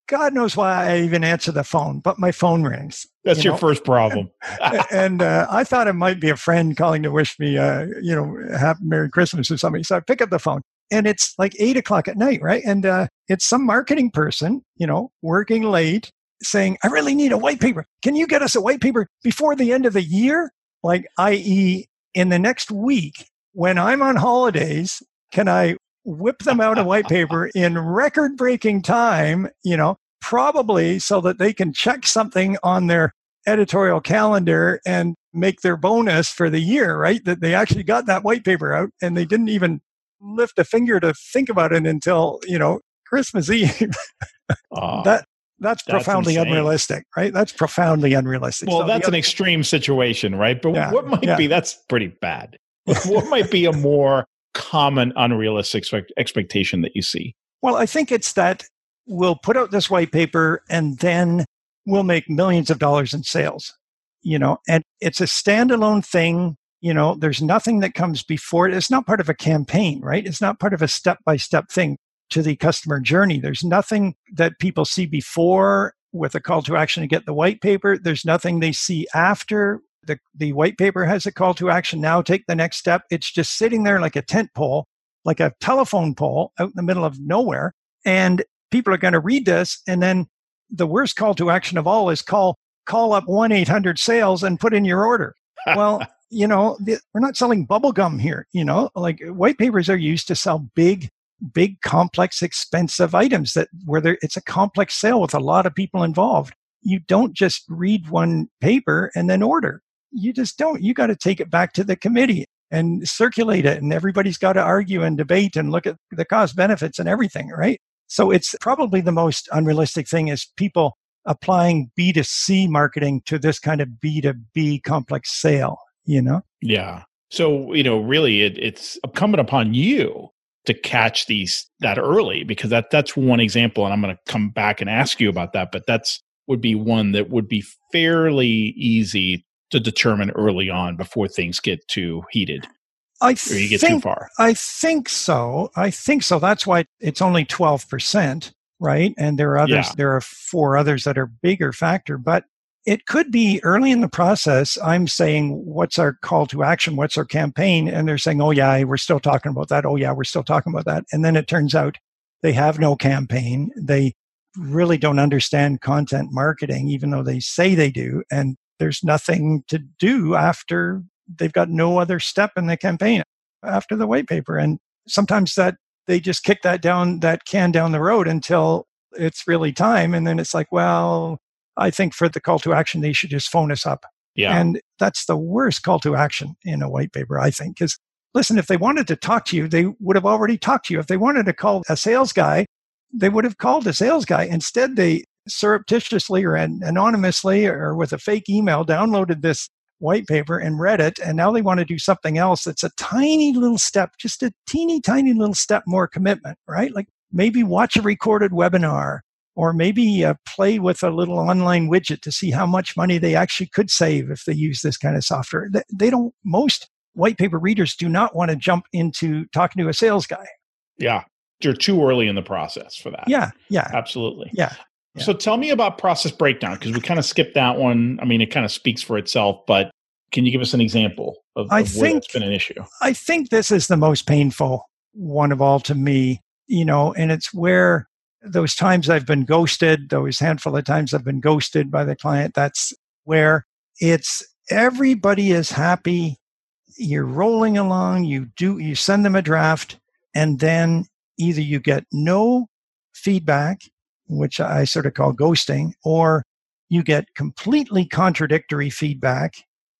Speaker 2: God knows why I even answer the phone, but my phone rings.
Speaker 1: That's
Speaker 2: you
Speaker 1: your
Speaker 2: know.
Speaker 1: first problem.
Speaker 2: and uh, I thought it might be a friend calling to wish me, uh, you know, happy Merry Christmas or something. So I pick up the phone. and it's like eight o'clock at night, right? And uh, it's some marketing person, you know, working late saying, I really need a white paper. Can you get us a white paper before the end of the year? Like, i.e., in the next week, when I'm on holidays, can I whip them out a white paper in record breaking time, you know, probably so that they can check something on their editorial calendar and make their bonus for the year, right? That they actually got that white paper out and they didn't even lift a finger to think about it until, you know, Christmas Eve. That that's, that's profoundly insane. unrealistic, right? That's profoundly unrealistic.
Speaker 1: Well, so that's an extreme situation, right? But yeah, what might yeah. be that's pretty bad. what might be a more common unrealistic expectation that you see?
Speaker 2: Well, I think it's that we'll put out this white paper and then we'll make millions of dollars in sales. You know, and it's a standalone thing. You know, there's nothing that comes before it. It's not part of a campaign, right? It's not part of a step by step thing to the customer journey. There's nothing that people see before with a call to action to get the white paper. There's nothing they see after the, the white paper has a call to action. Now take the next step. It's just sitting there like a tent pole, like a telephone pole out in the middle of nowhere. And people are going to read this. And then the worst call to action of all is call, call up 1 800 sales and put in your order. well, you know, we're not selling bubble gum here. You know, like white papers are used to sell big big, complex, expensive items that where there, it's a complex sale with a lot of people involved. You don't just read one paper and then order. You just don't. You got to take it back to the committee and circulate it. And everybody's got to argue and debate and look at the cost benefits and everything, right? So it's probably the most unrealistic thing is people applying B2C marketing to this kind of B2B complex sale, you know?
Speaker 1: Yeah. So, you know, really it, it's incumbent upon you to catch these that early because that that's one example and i'm going to come back and ask you about that but that's would be one that would be fairly easy to determine early on before things get too heated
Speaker 2: I or you get think, too far. I think so. I think so. That's why it's only 12% right? And there are others yeah. there are four others that are bigger factor but it could be early in the process i'm saying what's our call to action? What's our campaign? And they're saying oh yeah we're still talking about that. Oh yeah we're still talking about that. And then it turns out they have no campaign. They really don't understand content marketing even though they say they do. And there's nothing to do after they've got no other step in the campaign after the white paper. And sometimes that they just kick that down that can down the road until it's really time. And then it's like well I think for the call to action, they should just phone us up. Yeah. And that's the worst call to action in a white paper, I think. Because listen, if they wanted to talk to you, they would have already talked to you. If they wanted to call a sales guy, they would have called a sales guy. Instead, they surreptitiously or anonymously or with a fake email downloaded this white paper and read it. And now they want to do something else that's a tiny little step, just a teeny tiny little step more commitment, right? Like maybe watch a recorded webinar or maybe uh, play with a little online widget to see how much money they actually could save if they use this kind of software. They, don't, most white paper readers do not want to jump into talking to a sales guy.
Speaker 1: Yeah. You're too early in the process for that.
Speaker 2: Yeah. Yeah.
Speaker 1: Absolutely.
Speaker 2: Yeah.
Speaker 1: yeah. So tell me about process breakdown because we kind of skipped that one. I mean, it kind of speaks for itself, but can you give us an example of, I of think, that's been an issue?
Speaker 2: I think this is the most painful one of all to me, you know, and it's where those times I've been ghosted, those handful of times I've been ghosted by the client, that's where it's everybody is happy. You're rolling along, you do, you send them a draft, and then either you get no feedback, which I sort of call ghosting, or you get completely contradictory feedback,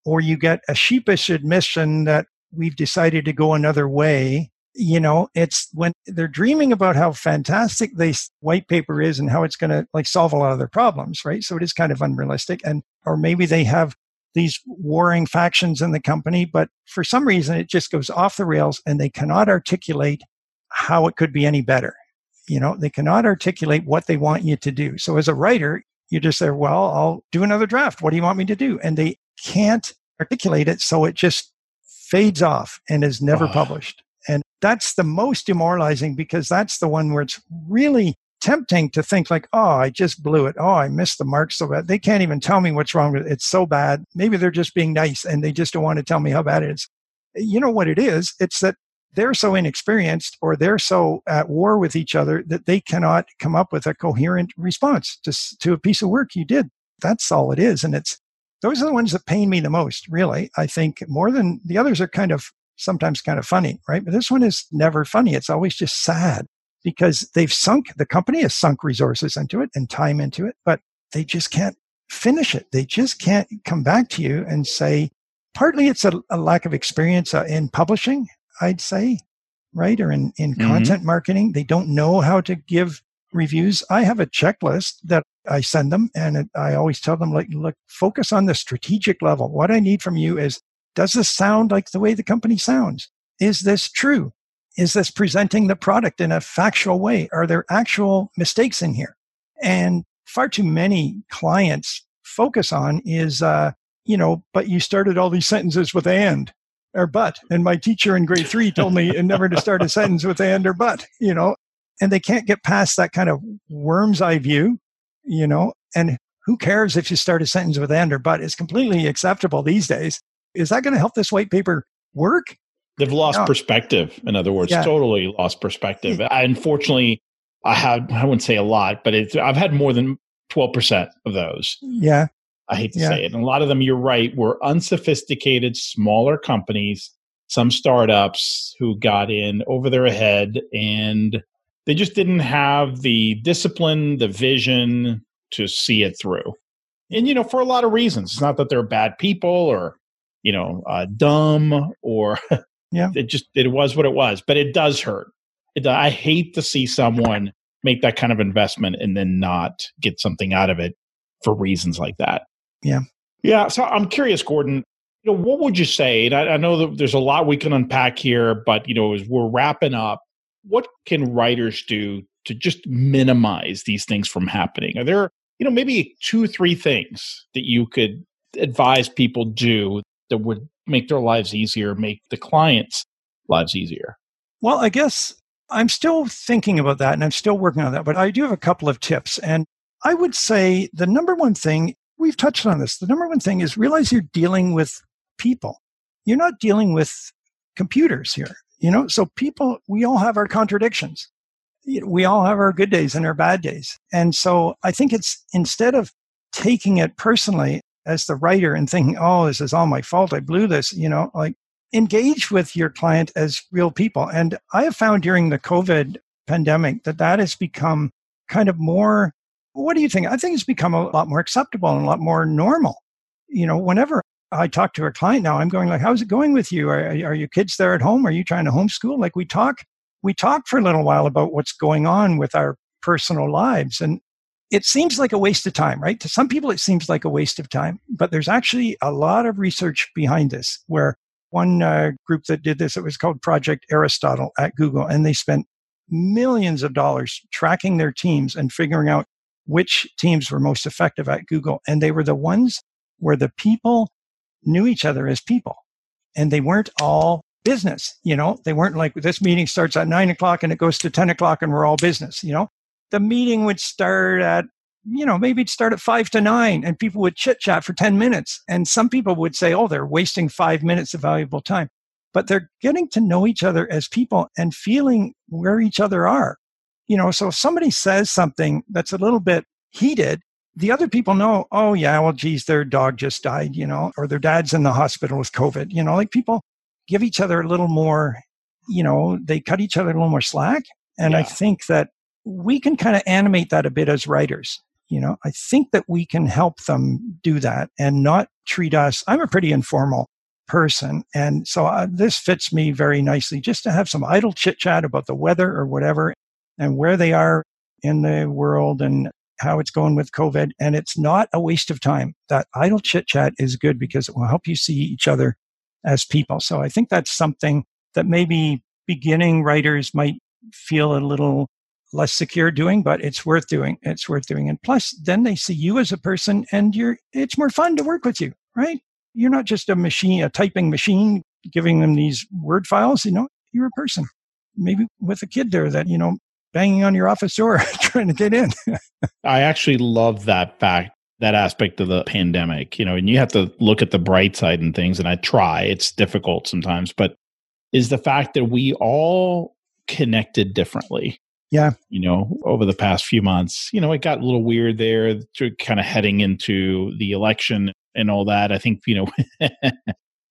Speaker 2: or you get a sheepish admission that we've decided to go another way you know it's when they're dreaming about how fantastic this white paper is and how it's going to like solve a lot of their problems right? So it is kind of unrealistic and or maybe they have these warring factions in the company but for some reason it just goes off the rails and they cannot articulate how it could be any better. You know they cannot articulate what they want you to do. So as a writer you just say well i'll do another draft. What do you want me to do? And they can't articulate it so it just fades off and is never published and that's the most demoralizing because that's the one where it's really tempting to think like, oh, I just blew it. Oh, I missed the mark so bad. They can't even tell me what's wrong with it. It's so bad. Maybe they're just being nice and they just don't want to tell me how bad it is. You know what it is? It's that they're so inexperienced or they're so at war with each other that they cannot come up with a coherent response to, to a piece of work you did. That's all it is. And it's those are the ones that pain me the most, really. I think more than the others are kind of sometimes kind of funny, right? But this one is never funny. It's always just sad because they've sunk, the company has sunk resources into it and time into it, but they just can't finish it. They just can't come back to you and say, partly it's a, a lack of experience uh, in publishing, I'd say, right? Or in, in mm-hmm. content marketing. They don't know how to give reviews. I have a checklist that I send them and I always tell them like, look, focus on the strategic level. What I need from you is, does this sound like the way the company sounds? Is this true? Is this presenting the product in a factual way? Are there actual mistakes in here? And far too many clients focus on is, uh, you know, but you started all these sentences with and or but. And my teacher in grade three told me never to start a sentence with and or but, you know, and they can't get past that kind of worm's eye view, you know, and who cares if you start a sentence with and or but? It's completely acceptable these days. Is that going to help this white paper work?
Speaker 1: They've lost no. perspective. In other words, yeah. totally lost perspective. I, unfortunately, I had, I wouldn't say a lot, but it's, I've had more than 12% of those.
Speaker 2: Yeah.
Speaker 1: I hate to yeah. say it. And a lot of them, you're right, were unsophisticated, smaller companies, some startups who got in over their head and they just didn't have the discipline, the vision to see it through. And, you know, for a lot of reasons. It's not that they're bad people or, you know, uh, dumb or yeah. it just, it was what it was, but it does hurt. It, I hate to see someone make that kind of investment and then not get something out of it for reasons like that.
Speaker 2: Yeah.
Speaker 1: Yeah. So I'm curious, Gordon, you know, what would you say? And I, I know that there's a lot we can unpack here, but, you know, as we're wrapping up, what can writers do to just minimize these things from happening? Are there, you know, maybe two, three things that you could advise people do that would make their lives easier, make the clients' lives easier?
Speaker 2: Well, I guess I'm still thinking about that and I'm still working on that, but I do have a couple of tips. And I would say the number one thing we've touched on this. The number one thing is realize you're dealing with people. You're not dealing with computers here. You know, so people, we all have our contradictions. We all have our good days and our bad days. And so I think it's instead of taking it personally as the writer and thinking, oh, this is all my fault. I blew this, you know, like engage with your client as real people. And I have found during the COVID pandemic that that has become kind of more what do you think? I think it's become a lot more acceptable and a lot more normal. You know, whenever I talk to a client now, I'm going like, "How's it going with you? Are, are your kids there at home? Are you trying to homeschool?" Like we talk, we talk for a little while about what's going on with our personal lives, and it seems like a waste of time, right? To some people, it seems like a waste of time, but there's actually a lot of research behind this. Where one uh, group that did this, it was called Project Aristotle at Google, and they spent millions of dollars tracking their teams and figuring out which teams were most effective at Google. And they were the ones where the people knew each other as people and they weren't all business. You know, they weren't like this meeting starts at nine o'clock and it goes to 10 o'clock and we're all business. You know, the meeting would start at, you know, maybe it'd start at five to nine and people would chit chat for 10 minutes. And some people would say, oh, they're wasting five minutes of valuable time. But they're getting to know each other as people and feeling where each other are you know, so if somebody says something that's a little bit heated, the other people know, oh, yeah, well, geez, their dog just died, you know, or their dad's in the hospital with COVID. You know, like people give each other a little more, you know, they cut each other a little more slack. And yeah. I think that we can kind of animate that a bit as writers. You know, I think that we can help them do that and not treat us. I'm a pretty informal person. And so uh, this fits me very nicely just to have some idle chit chat about the weather or whatever and where they are in the world and how it's going with COVID. And it's not a waste of time. That idle chit chat is good because it will help you see each other as people. So I think that's something that maybe beginning writers might feel a little less secure doing, but it's worth doing. It's worth doing. And plus, then they see you as a person and you're, it's more fun to work with you, right? You're not just a machine, a typing machine giving them these word files, you know, you're a person. Maybe with a kid there that, you know, banging on your office door trying to get in.
Speaker 1: I actually love that fact, that aspect of the pandemic, you know, and you have to look at the bright side and things. And I try, it's difficult sometimes, but is the fact that we all connected differently.
Speaker 2: Yeah.
Speaker 1: You know, over the past few months, you know, it got a little weird there, to kind of heading into the election and all that. I think, you know,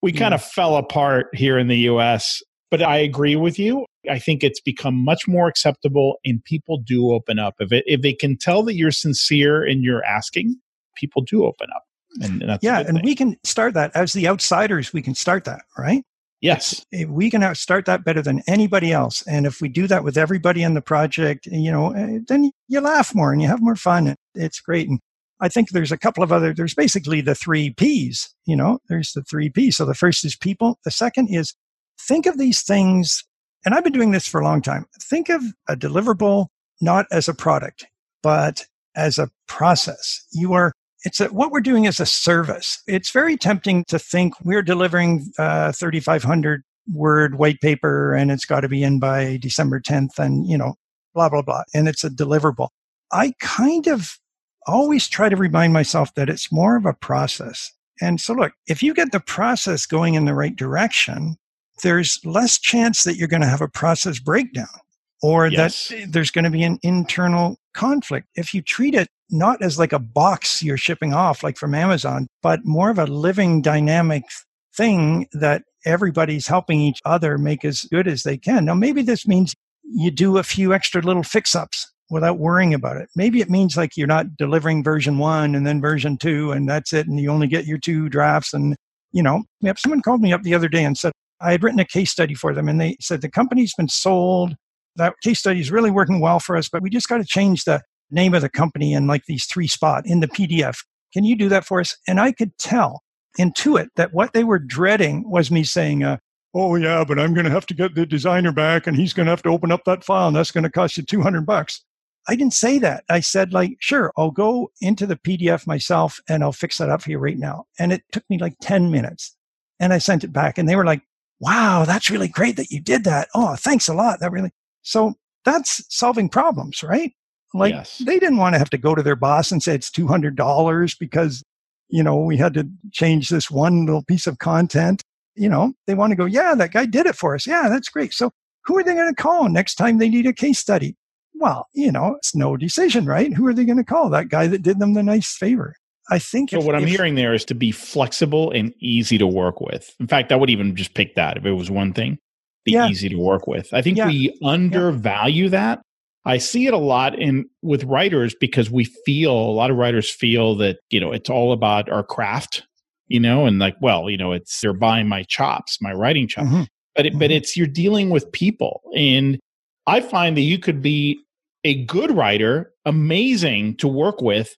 Speaker 1: we yeah. kind of fell apart here in the US. But I agree with you. I think it's become much more acceptable and people do open up. If, it, if they can tell that you're sincere and you're asking, people do open up. And, and
Speaker 2: yeah, and we can start that as the outsiders. We can start that, right?
Speaker 1: Yes.
Speaker 2: If we can start that better than anybody else. And if we do that with everybody in the project, you know, eh, then you laugh more and you have more fun. It's great. And I think there's a couple of other, there's basically the three P's, you know, there's the three P's. So the first is people. The second is think of these things. And I've been doing this for a long time. Think of a deliverable not as a product, but as a process. You are it's a, what we're doing is a service. It's very tempting to think we're delivering uh, 3,500 word white paper and it's got to be in by December 10th and, you know, blah, blah, blah. And it's a deliverable. I kind of always try to remind myself that it's more of a process. And so, look, if you get the process going in the right direction, there's less chance that you're going to have a process breakdown or yes. that there's going to be an internal conflict. If you treat it not as like a box you're shipping off, like from Amazon, but more of a living, dynamic thing that everybody's helping each other make as good as they can. Now, maybe this means you do a few extra little fix ups without worrying about it. Maybe it means like you're not delivering version one and then version two, and that's it, and you only get your two drafts. And, you know, someone called me up the other day and said, I had written a case study for them, and they said the company's been sold. That case study is really working well for us, but we just got to change the name of the company in like these three spot in the PDF. Can you do that for us? And I could tell, intuit that what they were dreading was me saying, uh, oh yeah, but I'm going to have to get the designer back and he's going to have to open up that file and that's going to cost you 200 bucks. I didn't say that. I said like, sure, I'll go into the PDF myself and I'll fix that up for you right now. And it took me like 10 minutes and I sent it back and they were like, wow, that's really great that you did that. Oh, thanks a lot. That really, so that's solving problems, right? Like yes. they didn't want to have to go to their boss and say it's $200 because, you know, we had to change this one little piece of content. You know, they want to go, yeah, that guy did it for us. Yeah, that's great. So who are they going to call next time they need a case study? Well, you know, it's no decision, right? Who are they going to call? That guy that did them the nice favor. I think.
Speaker 1: So if, what I'm if, hearing there is to be flexible and easy to work with. In fact, I would even just pick that if it was one thing, be yeah. easy to work with. I think yeah. we undervalue yeah. that I see it a lot in with writers because we feel a lot of writers feel that, you know, it's all about our craft, you know, and like, well, you know, it's they're buying my chops, my writing chops. Mm-hmm. But it, mm-hmm. but it's you're dealing with people. And I find that you could be a good writer, amazing to work with,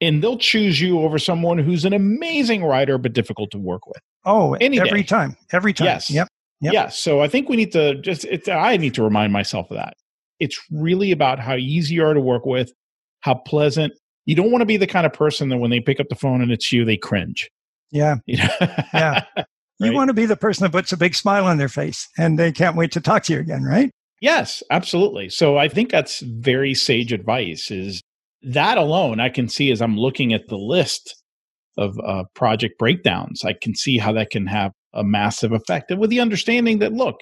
Speaker 1: and they'll choose you over someone who's an amazing writer but difficult to work with.
Speaker 2: Oh, Any every day. time. Every time.
Speaker 1: Yes.
Speaker 2: Yep.
Speaker 1: Yep. Yes. So I think we need to just, I need to remind myself of that. It's really about how easy you are to work with, how pleasant. You don't want to be the kind of person that when they pick up the phone and it's you, they cringe.
Speaker 2: Yeah. yeah. You want to be the person that puts a big smile on their face and they can't wait to talk to you again, right?
Speaker 1: Yes, absolutely. So I think that's very sage advice is that alone I can see as I'm looking at the list of uh, project breakdowns, I can see how that can have a massive effect. And with the understanding that, look,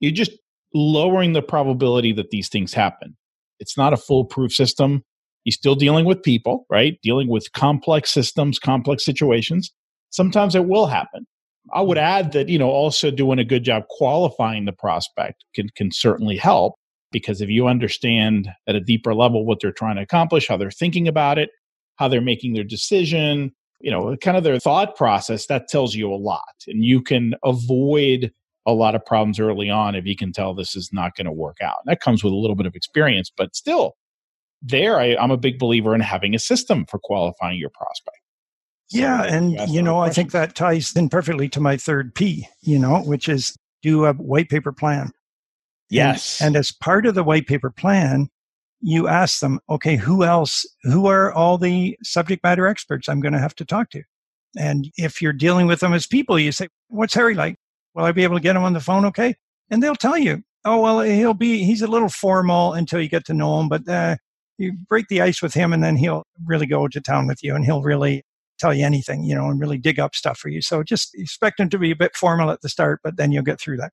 Speaker 1: you're just lowering the probability that these things happen. It's not a foolproof system. You're still dealing with people, right? Dealing with complex systems, complex situations. Sometimes it will happen. I would add that, you know, also doing a good job qualifying the prospect can, can certainly help because if you understand at a deeper level what they're trying to accomplish, how they're thinking about it, how they're making their decision, you know, kind of their thought process, that tells you a lot. And you can avoid a lot of problems early on if you can tell this is not going to work out. That comes with a little bit of experience, but still, there I, am a big believer in having a system for qualifying your prospect.
Speaker 2: So yeah, and you know, I think that ties in perfectly to my third P, you know, which is do a white paper plan.
Speaker 1: Yes.
Speaker 2: And, and as part of the white paper plan, you ask them, okay, who else, who are all the subject matter experts I'm going to have to talk to? And if you're dealing with them as people, you say, what's Harry like? Will I be able to get him on the phone okay? And they'll tell you, oh, well, he'll be, he's a little formal until you get to know him, but uh, you break the ice with him and then he'll really go to town with you and he'll really tell you anything, you know, and really dig up stuff for you. So just expect him to be a bit formal at the start, but then you'll get through that.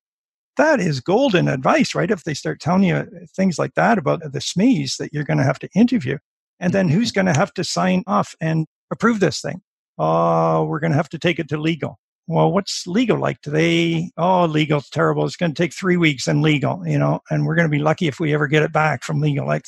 Speaker 2: That is golden advice, right? If they start telling you uh, things like that about the SMEs that you're going to have to interview, and then who's going to have to sign off and approve this thing? Oh, we're going to have to take it to legal. Well, what's legal like? today? oh, legal's terrible. It's going to take three weeks in legal, you know, and we're going to be lucky if we ever get it back from legal. Like,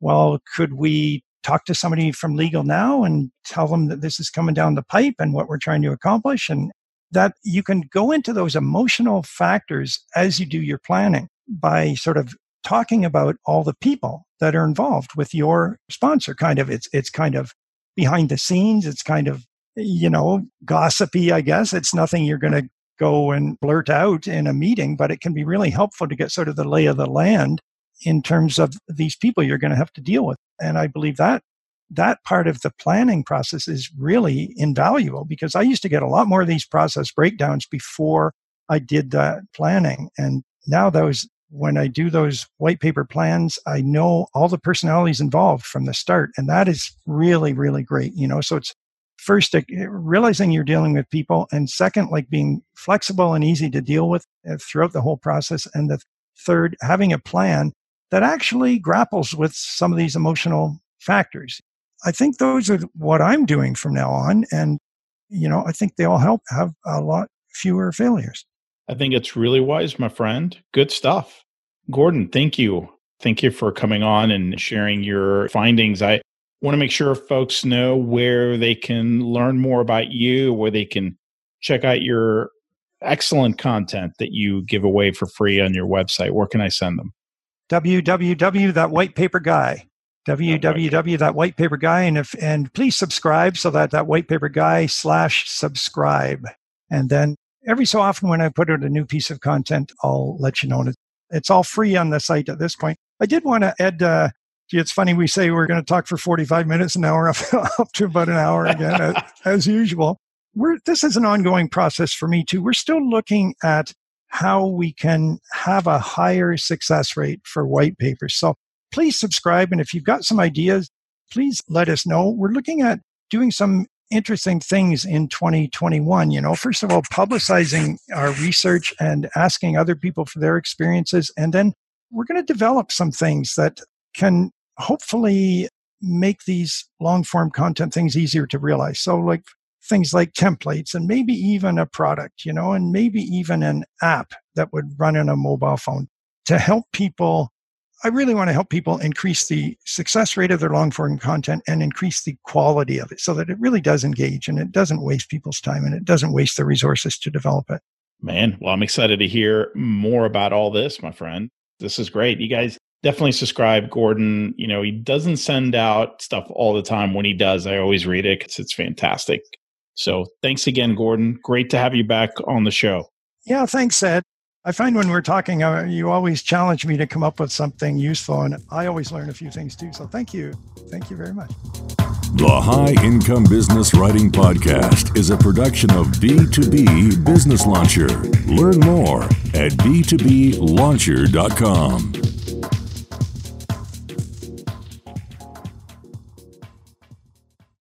Speaker 2: well, could we talk to somebody from legal now and tell them that this is coming down the pipe and what we're trying to accomplish and that you can go into those emotional factors as you do your planning by sort of talking about all the people that are involved with your sponsor kind of. It's it's kind of behind the scenes. It's kind of you know gossipy i guess. It's nothing you're going to go and blurt out in a meeting but it can be really helpful to get sort of the lay of the land in terms of these people you're going to have to deal with. And i believe that that part of the planning process is really invaluable because I used to get a lot more of these process breakdowns before I did that planning. And now those, when I do those white paper plans, I know all the personalities involved from the start. And that is really, really great. You know, so it's first uh, realizing you're dealing with people and second, like being flexible and easy to deal with uh, throughout the whole process. And the third, having a plan that actually grapples with some of these emotional factors. I think those are what I'm doing from now on. And, you know, I think they all help have a lot fewer failures.
Speaker 1: I think it's really wise, my friend. Good stuff. Gordon, thank you. Thank you for coming on and sharing your findings. I want to make sure folks know where they can learn more about you, where they can check out your excellent content that you give away for free on your website. Where can I send them?
Speaker 2: www.whitepaperguy www.whitepaperguy and if and please subscribe so that that white paper guy slash subscribe. And then every so often when i put out a new piece of content i'll let you know. And it's all free on the site at this point. I did want to add uh, it's funny we say we're going to talk for 45 minutes an hour up, up to about an hour again as, as usual. We're this is an ongoing process for me too. We're still looking at how we can have a higher success rate for white papers. So please subscribe. And if you've got some ideas, please let us know. We're looking at doing some interesting things in 2021. You know, first of all, publicizing our research and asking other people for their experiences. And then we're going to develop some things that can hopefully make these long form content things easier to realize. So, like things like templates and maybe even a product, you know, and maybe even an app that would run on a mobile phone to help people I really want to help people increase the success rate of their long form content and increase the quality of it so that it really does engage and it doesn't waste people's time and it doesn't waste the resources to develop it.
Speaker 1: Man, well, I'm excited to hear more about all this, my friend. This is great. You guys definitely subscribe. Gordon, you know, he doesn't send out stuff all the time. When he does, I always read it because it's fantastic. So thanks again, Gordon. Great to have you back on the show.
Speaker 2: Yeah, thanks, Ed. I find when we're talking, uh, you always challenge me to come up with something useful, and I always learn a few things too. So thank you. Thank you very much.
Speaker 3: The High Income Business Writing Podcast is a production of B2B Business Launcher. Learn more at b2blauncher.com.